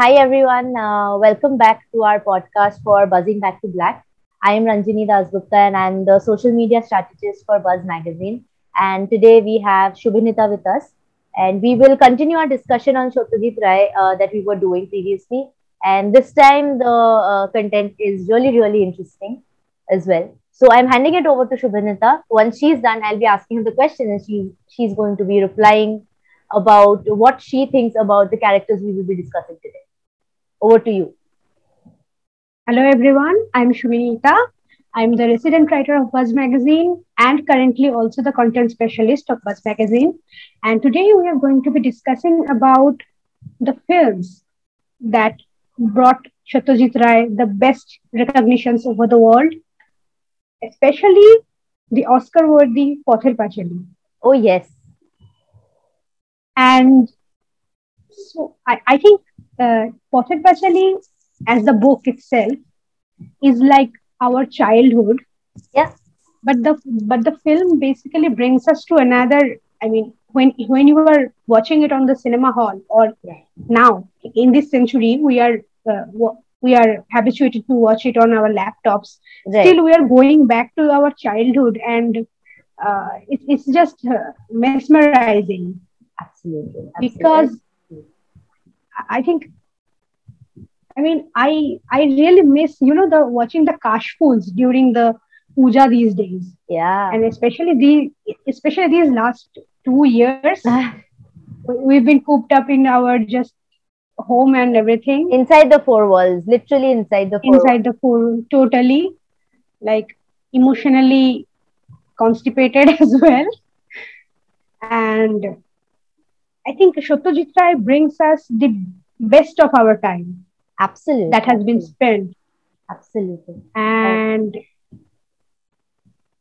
Hi, everyone. Uh, welcome back to our podcast for Buzzing Back to Black. I am Ranjini Dasgupta and I'm the social media strategist for Buzz Magazine. And today we have Shubhinita with us. And we will continue our discussion on Satyajit Ray uh, that we were doing previously. And this time the uh, content is really, really interesting as well. So I'm handing it over to Shubhinita. Once she's done, I'll be asking her the question and she, she's going to be replying about what she thinks about the characters we will be discussing today. Over to you. Hello, everyone. I'm Shubhinita. I'm the resident writer of Buzz Magazine and currently also the content specialist of Buzz Magazine. And today we are going to be discussing about the films that brought Satyajit Ray the best recognitions over the world, especially the Oscar-worthy Pather Panchali. Oh, yes. And so I, I think uh, Pather Panchali, as the book itself, is like our childhood. Yeah. But the but the film basically brings us to another. I mean, when when you are watching it on the cinema hall, or now in this century, we are uh, we are habituated to watch it on our laptops. Right. Still, we are going back to our childhood, and uh, it, it's just uh, mesmerizing. Absolutely. Absolutely. Because I think I mean, I I really miss you know the watching the kashfuls during the puja these days. Yeah, and especially the especially these last two years, we've been cooped up in our just home and everything inside the four walls, literally inside the four inside walls. the four totally, like emotionally constipated as well, and I think Satyajit Ray brings us the best of our time absolutely. that has been spent. Absolutely. And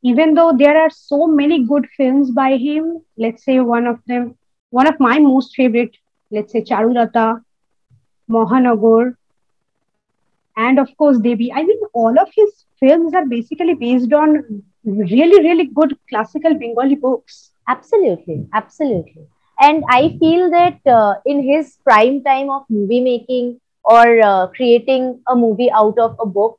even though there are so many good films by him let's say one of them one of my most favorite let's say charulata mohanagar and of course devi. I mean all of his films are basically based on really really good classical bengali books. Absolutely. Absolutely and i feel that uh, in his prime time of movie making or uh, creating a movie out of a book,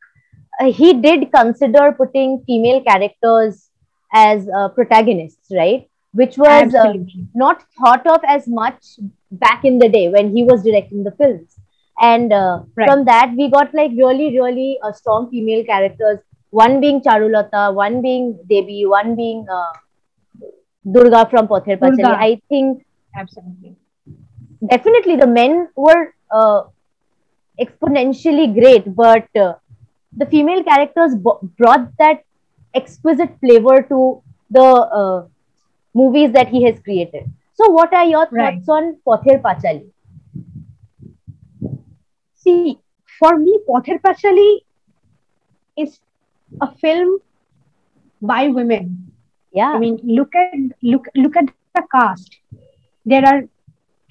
uh, he did consider putting female characters as uh, protagonists, right? Which was uh, not thought of as much back in the day when he was directing the films. And uh, right. from that, we got like really, really uh, strong female characters. One being Charulata, one being Devi, one being Durga from Pather Panchali. I think absolutely, definitely the men were exponentially great, but uh, the female characters b- brought that exquisite flavor to the uh, movies that he has created. So, what are your thoughts right. on Pather Panchali? See, for me, Pather Panchali is a film by women. Yeah. I mean, look at look look at the cast. There are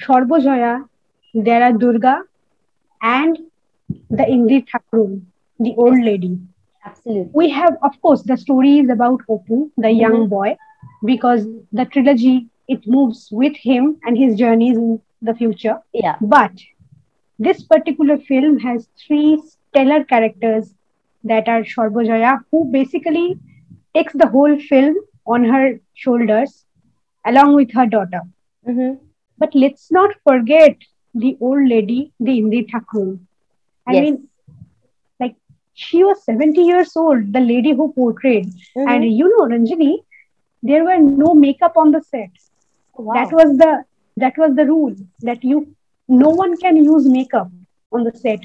Sarbojoya, there are Durga, and the Indri Thakur, the old lady. Absolutely. We have, of course, the story is about Opu, the young mm-hmm. boy, because the trilogy it moves with him and his journeys in the future. Yeah. But this particular film has three stellar characters that are Sarbojoya, who basically takes the whole film on her shoulders along with her daughter. Mm-hmm. But let's not forget the old lady, the Indri Thakur. I yes. mean, like she was 70 years old, the lady who portrayed. Mm-hmm. And you know, Ranjini, there were no makeup on the set. Wow. That was the that was the rule that you no one can use makeup on the set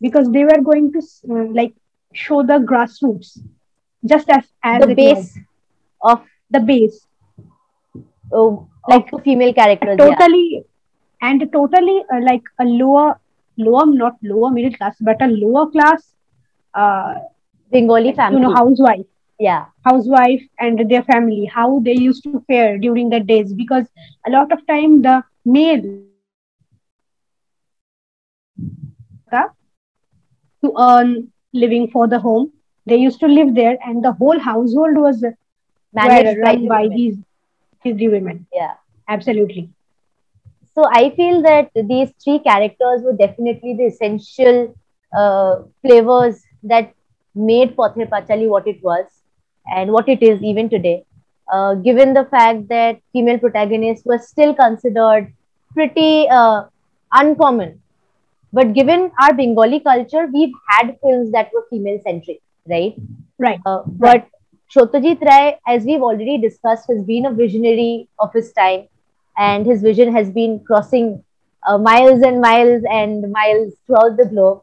because they were going to uh, like show the grassroots just as as the base was. of the base oh, like female characters totally yeah and totally uh, like a lower lower not lower middle class but a lower class uh, bengali family you know housewife. Yeah. Housewife and their family how they used to fare during the days because a lot of time the male to earn living for the home they used to live there and the whole household was managed run by these, these women yeah absolutely So I feel that these three characters were definitely the essential uh, flavors that made Pather Panchali what it was and what it is even today. Uh, given the fact that female protagonists were still considered pretty uh, uncommon. But given our Bengali culture, we've had films that were female centric, right? Right. Uh, but Satyajit Ray, as we've already discussed, has been a visionary of his time, and his vision has been crossing uh, miles and miles and miles throughout the globe.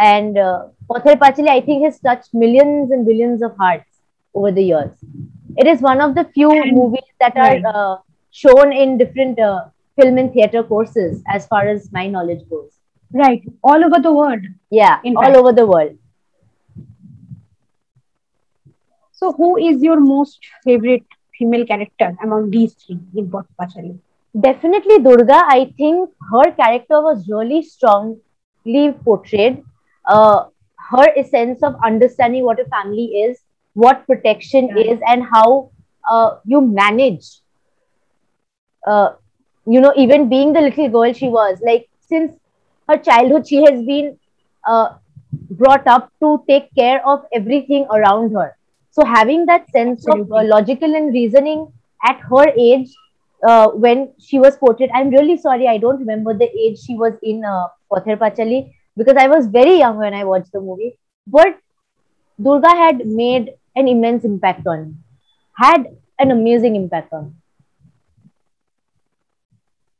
And uh, Pather Panchali, I think, has touched millions and billions of hearts over the years. It is one of the few And- movies that are uh, shown in different uh, film and theater courses, as far as my knowledge goes. Right. All over the world. Yeah, In all over the world. So, who is your most favorite female character among these three in Pather Panchali? Definitely Durga. I think her character was really strongly portrayed. Uh, her essence of understanding what a family is, what protection Yeah. is, and how uh, you manage. Uh, you know, even being the little girl she was, like since her childhood, she has been uh, brought up to take care of everything around her. So having that sense of uh, logical and reasoning at her age uh, when she was portrayed. I'm really sorry, I don't remember the age she was in uh, Pather Panchali because I was very young when I watched the movie. But Durga had made an immense impact on me, had an amazing impact on me.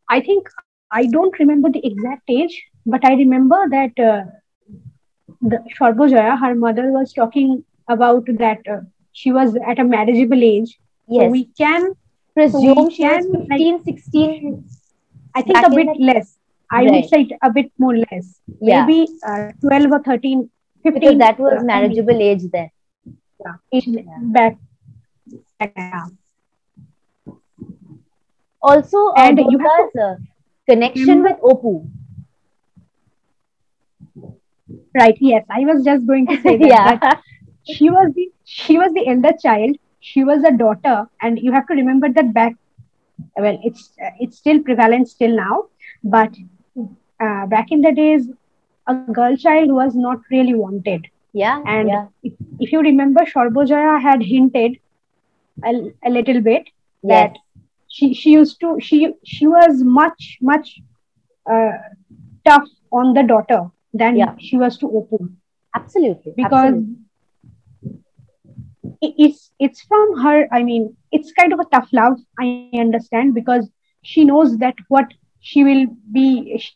I think I don't remember the exact age, but I remember that uh, the Sharbojaya, her mother, was talking about that uh, she was at a marriageable age. So Yes, we can, presume she was can, like- 15, 16. I think, a bit less. I would say a bit more less. Yeah, Maybe uh, 12 or 13, 15. because that was uh, marriageable age then. yeah, it- back. yeah. Also, uh, And you have Durga's uh, connection with Opu. Right. Yes, I was just going to say that. yeah, that she was the she was the elder child. She was a daughter, and you have to remember that back. Well, it's uh, it's still prevalent still now, but uh, back in the days, a girl child was not really wanted. yeah, And yeah. if, if you remember, Sharbojaya had hinted a, a little bit Yes. that she she used to she she was much much uh, tough on the daughter than Yeah. she was to Opu Absolutely. because absolutely. It- it's it's from her i mean it's kind of a tough love i understand because she knows that what she will be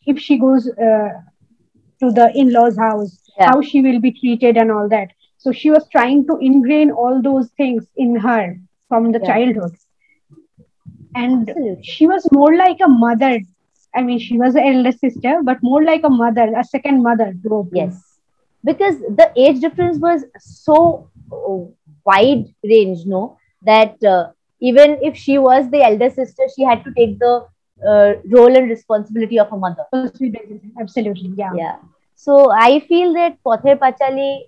if she goes uh, to the in-laws house Yeah. how she will be treated and all that so she was trying to ingrain all those things in her from the Yeah. childhood and she was more like a mother i mean she was an elder sister but more like a mother a second mother Yes. Because the age difference was so wide range, no? That uh, even if she was the elder sister, she had to take the uh, role and responsibility of a mother. absolutely yeah Yeah. So I feel that Pather Panchali,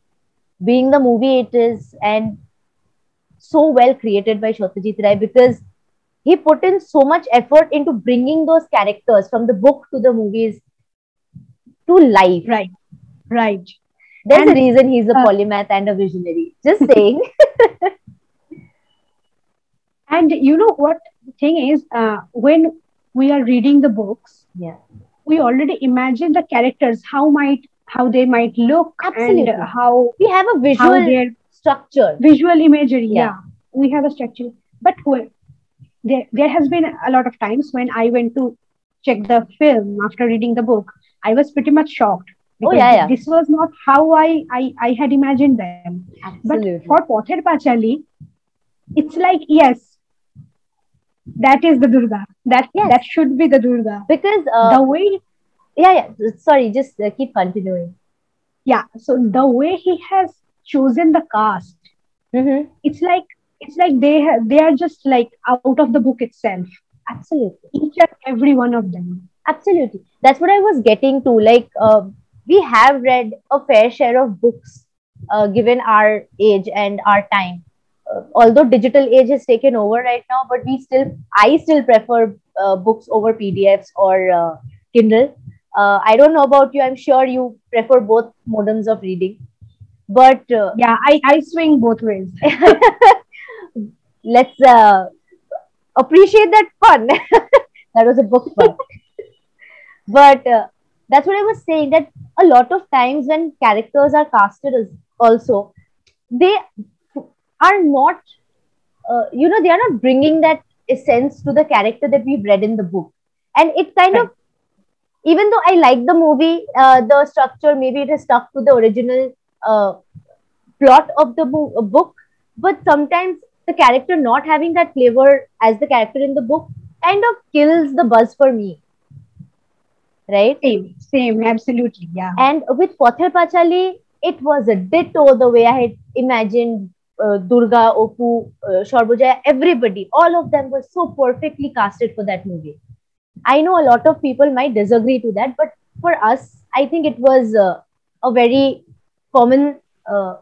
being the movie it is, and so well created by Satyajit Ray because he put in so much effort into bringing those characters from the book to the movies to life. right right There's a And, reason he's a uh, polymath and a visionary. Just saying. And you know what the thing is, uh, when we are reading the books, yeah. we already imagine the characters, how might how they might look, Absolutely. and how We have a visual structure. visual imagery. Yeah. Yeah, we have a structure. But when, there there has been a lot of times when I went to check the film after reading the book, I was pretty much shocked. Oh, yeah, yeah. This was not how I, I, I had imagined them. Absolutely. But for Pather Panchali, it's like yes, that is the Durga. That Yes. that should be the Durga. because, uh, the way, yeah, yeah. Sorry, just uh, keep continuing. yeah. So the way he has chosen the cast, Mm-hmm. it's like it's like they they are just like out of the book itself. Absolutely. Each and every one of them. Absolutely. That's what I was getting to. Like, uh, we have read a fair share of books uh, given our age and our time. uh, although digital age has taken over right now, but we still, I still prefer uh, books over PDFs or uh, Kindle. Uh, I don't know about you. I'm sure you prefer both modems of reading, but uh, yeah, I, I swing both ways. let's uh, appreciate that fun. that was a book fun. but that's what I was saying. That a lot of times when characters are casted as also, they are not, uh, you know, they are not bringing that essence to the character that we've read in the book. And it kind right. of, even though I like the movie, uh, the structure, maybe it has stuck to the original uh, plot of the bo- uh, book, but sometimes the character not having that flavor as the character in the book kind of kills the buzz for me. Right? Same, same, absolutely, yeah. And with Pather Panchali, it was a ditto the way I had imagined uh, Durga, Opu, uh, Shorbojaya, everybody, all of them were so perfectly casted for that movie. I know a lot of people might disagree to that, but for us, I think it was uh, a very common uh,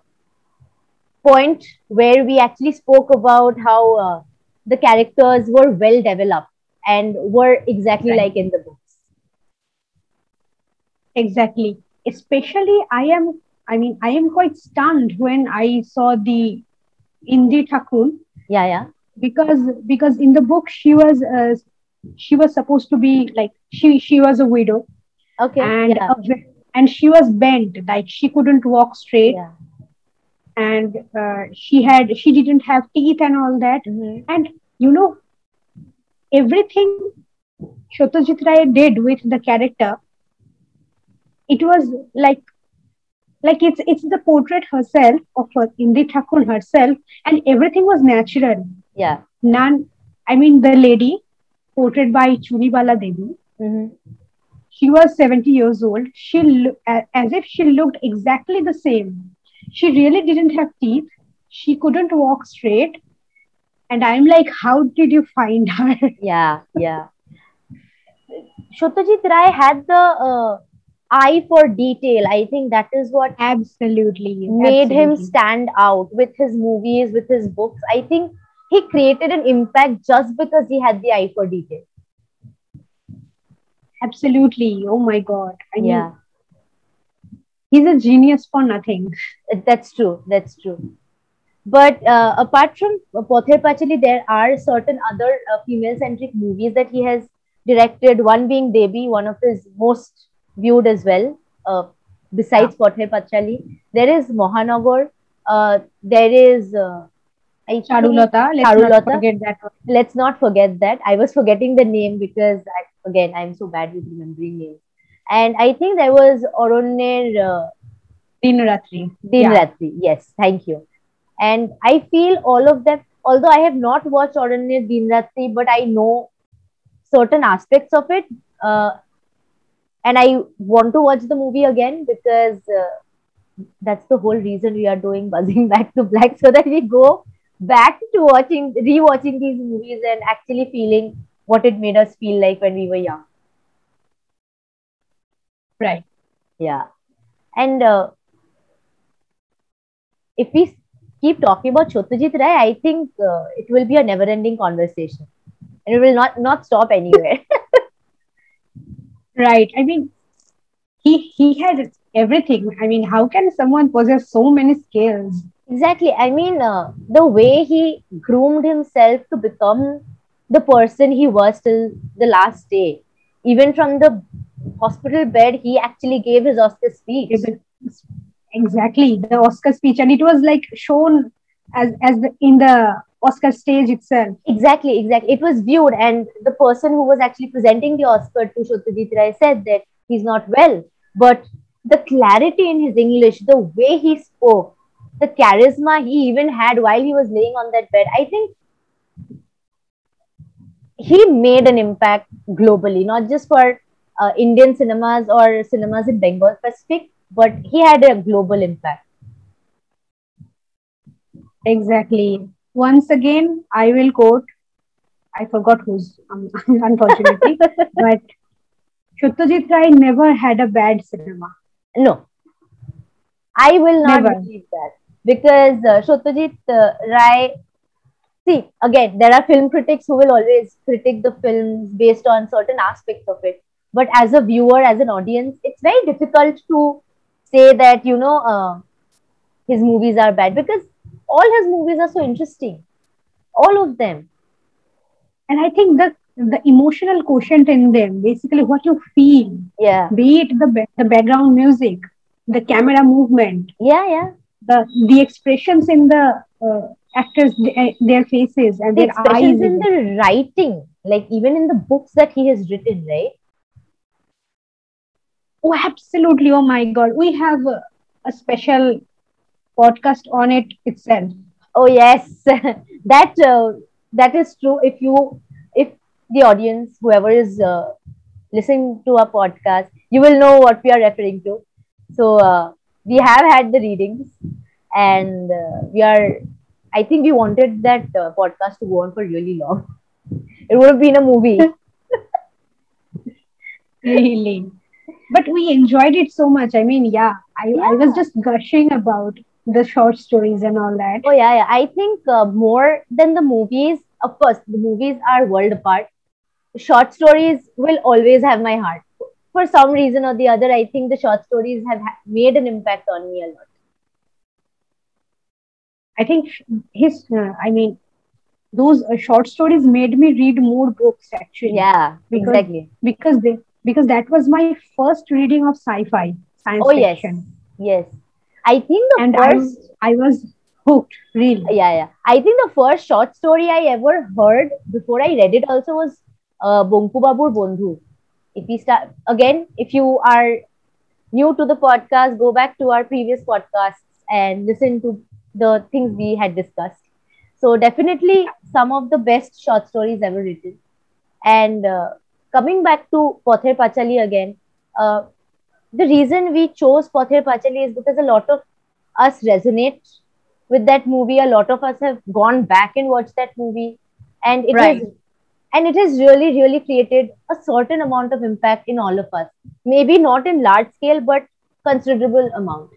point where we actually spoke about how uh, the characters were well developed and were exactly right. like in the books. Exactly. Especially, I am I mean, I am quite stunned when I saw the Indi Thakur. Yeah, yeah. Because because in the book she was uh, she was supposed to be like she she was a widow. Okay. And yeah. uh, and she was bent like she couldn't walk straight. Yeah. And uh, she had she didn't have teeth and all that. Mm-hmm. And you know everything Satyajit Ray did with the character. It was like like it's it's the portrait herself of her, Indi Thakur herself, and everything was natural. Yeah. None. I mean, the lady portrayed by Chunibala Devi. Mm-hmm. She was 70 years old. She lo- as if she looked exactly the same. She really didn't have teeth. She couldn't walk straight. And I'm like, how did you find her? Yeah, yeah. Satyajit Ray had the uh, eye for detail. I think that is what absolutely made absolutely. him stand out with his movies, with his books. I think he created an impact just because he had the eye for detail. Absolutely. Oh my God. I yeah. He's a genius for nothing. That's true. That's true. But uh, apart from Pather Panchali, there are certain other uh, female centric movies that he has directed. One being Debi, one of his most viewed as well. Uh, besides yeah. Pather Panchali, there is Mahanagar. Uh, there is uh, Charulata. Let's Charulata. not forget that. Let's not forget that. I was forgetting the name because I, again I'm so bad with remembering names. And I think there was Aronner. Uh, Dinratri. Dinratri. Yeah. Yes, thank you. And I feel all of them. Although I have not watched Aronner Dinratri, but I know certain aspects of it. Uh, and I want to watch the movie again because uh, that's the whole reason we are doing Buzzing Back to Black so that we go back to watching, rewatching these movies and actually feeling what it made us feel like when we were young. Right. Yeah. And uh, if we keep talking about Satyajit Ray, I think uh, it will be a never-ending conversation, and it will not not stop anywhere. right. I mean he he had everything. I mean how can someone possess so many skills exactly. I mean uh, the way he groomed himself to become the person he was till the last day. Even from the hospital bed he actually gave his oscar speech. Exactly. The oscar speech. And it was like shown as as the, in the Oscar stage itself. Exactly, exactly. It was viewed, and the person who was actually presenting the Oscar to Satyajit Ray said that he's not well. But the clarity in his English, the way he spoke, the charisma he even had while he was laying on that bed, I think he made an impact globally, not just for uh, Indian cinemas or cinemas in Bengal Pacific, but he had a global impact. Exactly once again, I will quote, I forgot who's, um, unfortunately, but Satyajit Ray never had a bad cinema. No. I will not never. believe that. because uh, uh, Ray. See, again, there are film critics who will always critique the films based on certain aspects of it. But as a viewer, as an audience, it's very difficult to say that you know uh, his movies are bad because all his movies are so interesting, all of them. And I think that the emotional quotient in them, basically what you feel, Yeah, be it the the background music, the camera movement, yeah, yeah. the the expressions in the uh, actors, their faces and The their eyes. in the writing, like even in the books that he has written, right? Oh, absolutely! Oh my God, we have a, a special podcast on it itself. Oh yes, that uh, that is true. If you, if the audience, whoever is uh, listening to our podcast, you will know what we are referring to. So uh, we have had the readings, and uh, we are. I think we wanted that uh, podcast to go on for really long. It would have been a movie. really but we enjoyed it so much i mean yeah i, I was just gushing about the short stories and all that Oh yeah, yeah. I think uh, more than the movies. Of course, the movies are world apart. Short stories will always have my heart. For some reason or the other, I think the short stories have ha- made an impact on me a lot. i think his uh, i mean those uh, short stories made me read more books actually Yeah, Because- exactly. because they because that was my first reading of sci-fi science Oh yes, fiction yes. I think the and I, first. I was hooked really yeah, yeah. I think the first short story I ever heard before I read it also was uh, Bonku Babur Bondhu. If we start again, if you are new to the podcast, go back to our previous podcasts and listen to the things we had discussed. So definitely some of the best short stories ever written. And uh, coming back to Pother Panchali again, uh, the reason we chose Pother Panchali is because a lot of us resonate with that movie. A lot of us have gone back and watched that movie, and it Right. has and it has really, really created a certain amount of impact in all of us. Maybe not in large scale, but considerable amount.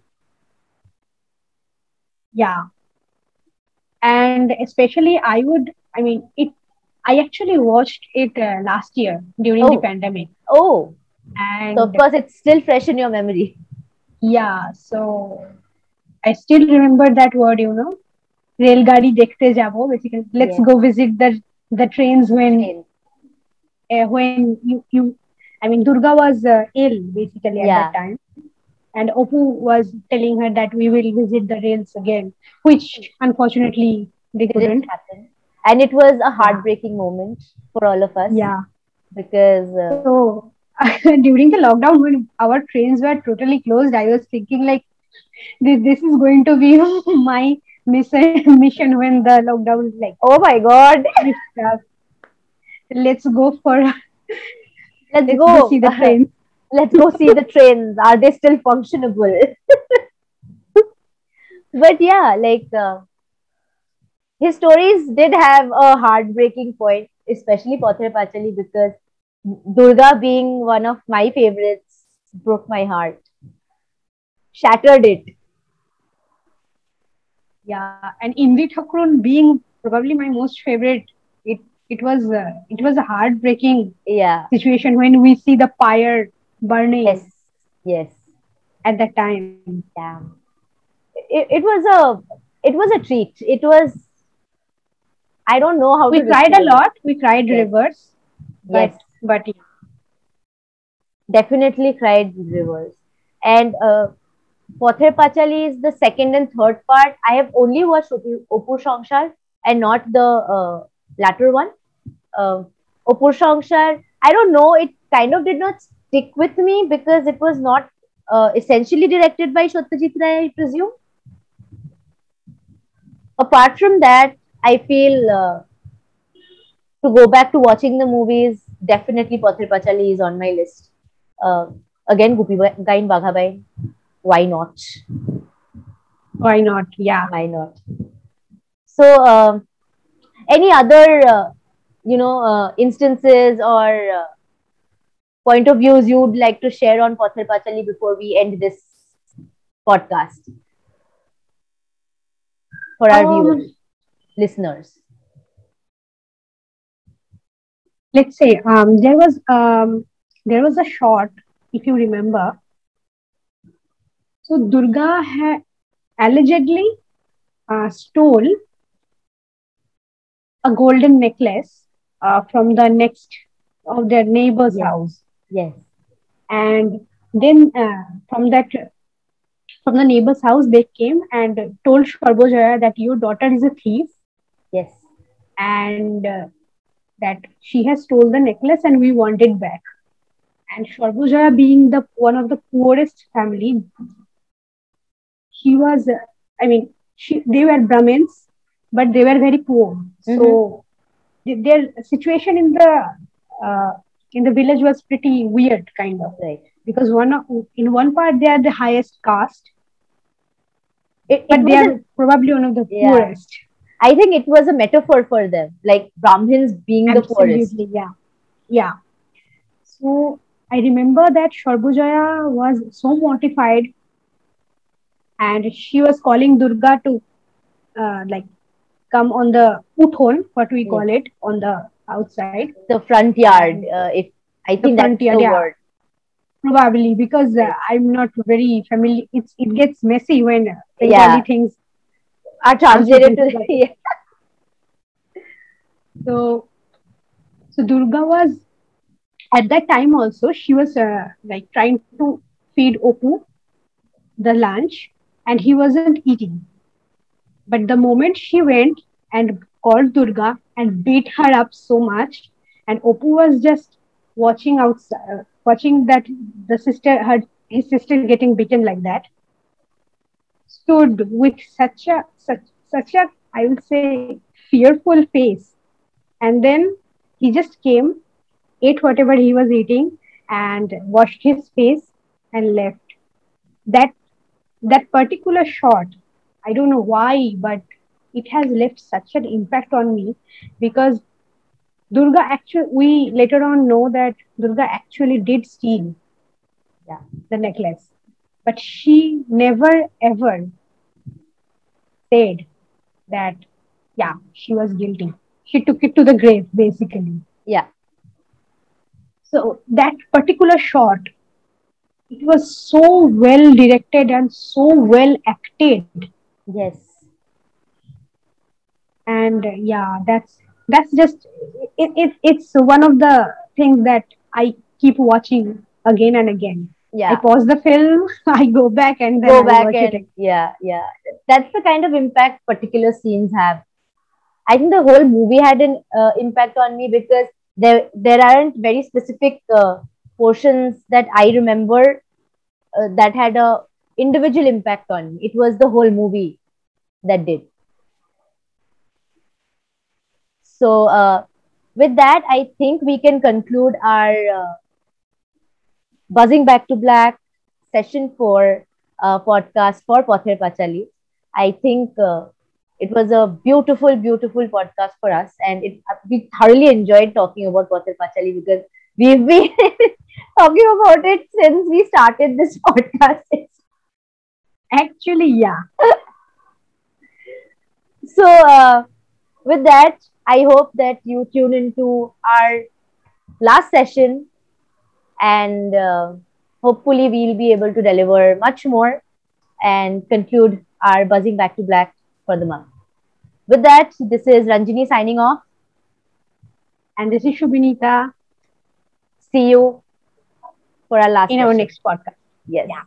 yeah and especially i would i mean it i actually watched it uh, last year during the Oh. pandemic Oh, and so of course it's still fresh in your memory. yeah so i still remember that word you know railgadi dekhte jabo basically let's Yeah. go visit the the trains when uh, when you you i mean durga was uh, ill basically at Yeah. that time and opu was telling her that we will visit the rails again which unfortunately they It couldn't didn't happen, and it was a heartbreaking moment for all of us. yeah because uh, So during the lockdown, when our trains were totally closed, I was thinking like this, this is going to be my mission mission when the lockdown is like oh my god. Let's go for let's let's go. go see the train. let's go see the trains. Are they still functionable? but yeah, like uh, his stories did have a heartbreaking point, especially Pother Panchali, because Durga being one of my favorites broke my heart, shattered it. Yeah, and Indi Thakurun being probably my most favorite. It it was uh, it was a heartbreaking Yeah. situation when we see the fire burning Yes. Yes. at that time. Yeah. It, it was a it was a treat. It was I don't know how We cried a lot. We cried Yes. rivers. But Yes. But yeah. definitely cried rivers. And uh, Pother Panchali is the second and third part. I have only watched Opu, Opur Shangshar and not the uh, latter one. Uh, Opur Shangshar, I don't know, it kind of did not stick with me because it was not uh, essentially directed by Satyajit Ray, I presume. Apart from that, I feel uh, to go back to watching the movies, definitely Pother Panchali is on my list. Uh, again, Gupi Gain Baghabai. Why not? Why not? Yeah. Why not? So, um, any other, uh, you know, uh, instances or uh, point of views you'd like to share on Pother Panchali before we end this podcast? for our um, viewers, listeners? Let's say um, there was um, there was a shot, if you remember. So Durga had allegedly uh, stole a golden necklace uh, from the next of their neighbor's yes. house. Yes. And then uh, from that from the neighbor's house they came and told Sharbojaya that your daughter is a thief. Yes. And uh, that she has stole the necklace and we want it back. And Sharbojaya being the one of the poorest family, he was, I mean, she, they were Brahmins, but they were very poor. Mm-hmm. So their situation in the uh, in the village was pretty weird, kind of. Right. Because one of, in one part they are the highest caste, it, but they are probably one of the yeah. poorest. I think it was a metaphor for them, like Brahmins being Absolutely, the poorest. Yeah, yeah. So I remember that Sharbujaya was so mortified, and she was calling Durga to, uh, like, come on the uthon, what we call it, on the outside. The front yard. Uh, if I think that's yard, the yeah. word. Probably because uh, I'm not very familiar. It's it gets messy when Bengali yeah. things are translated to. Yeah. so, so Durga was at that time also she was uh, like trying to feed Opu the lunch and he wasn't eating. But the moment she went and called Durga and beat her up so much, and Opu was just watching outside, watching that the sister had his sister getting beaten like that, stood with such a such such a I would say fearful face, and then he just came, ate whatever he was eating, and washed his face and left. That that particular shot, I don't know why, but it has left such an impact on me because Durga actually, we later on know that Durga actually did steal yeah, the necklace, but she never ever said that, yeah, she was guilty. She took it to the grave, basically. Yeah. So that particular shot, it was so well directed and so well acted. Yes and yeah that's that's just it, it, it's one of the things that i keep watching again and again yeah. I pause the film i go back and then go I back and it. yeah yeah. That's the kind of impact particular scenes have. I think the whole movie had an uh, impact on me because there there aren't very specific uh, portions that i remember uh, that had a individual impact on me. It was the whole movie that did. So, uh, with that, I think we can conclude our uh, Buzzing Back to Black session for uh, podcast for Pother Panchali. I think uh, it was a beautiful, beautiful podcast for us, and it, we thoroughly enjoyed talking about Pother Panchali because we've been talking about it since we started this podcast. Actually, yeah. so, uh, with that, I hope that you tune into our last session and uh, hopefully we'll be able to deliver much more and conclude our buzzing back to black for the month. With that, this is Ranjini signing off. And this is Shubhinita. See you for our last in session. our next podcast. Yes. Yeah.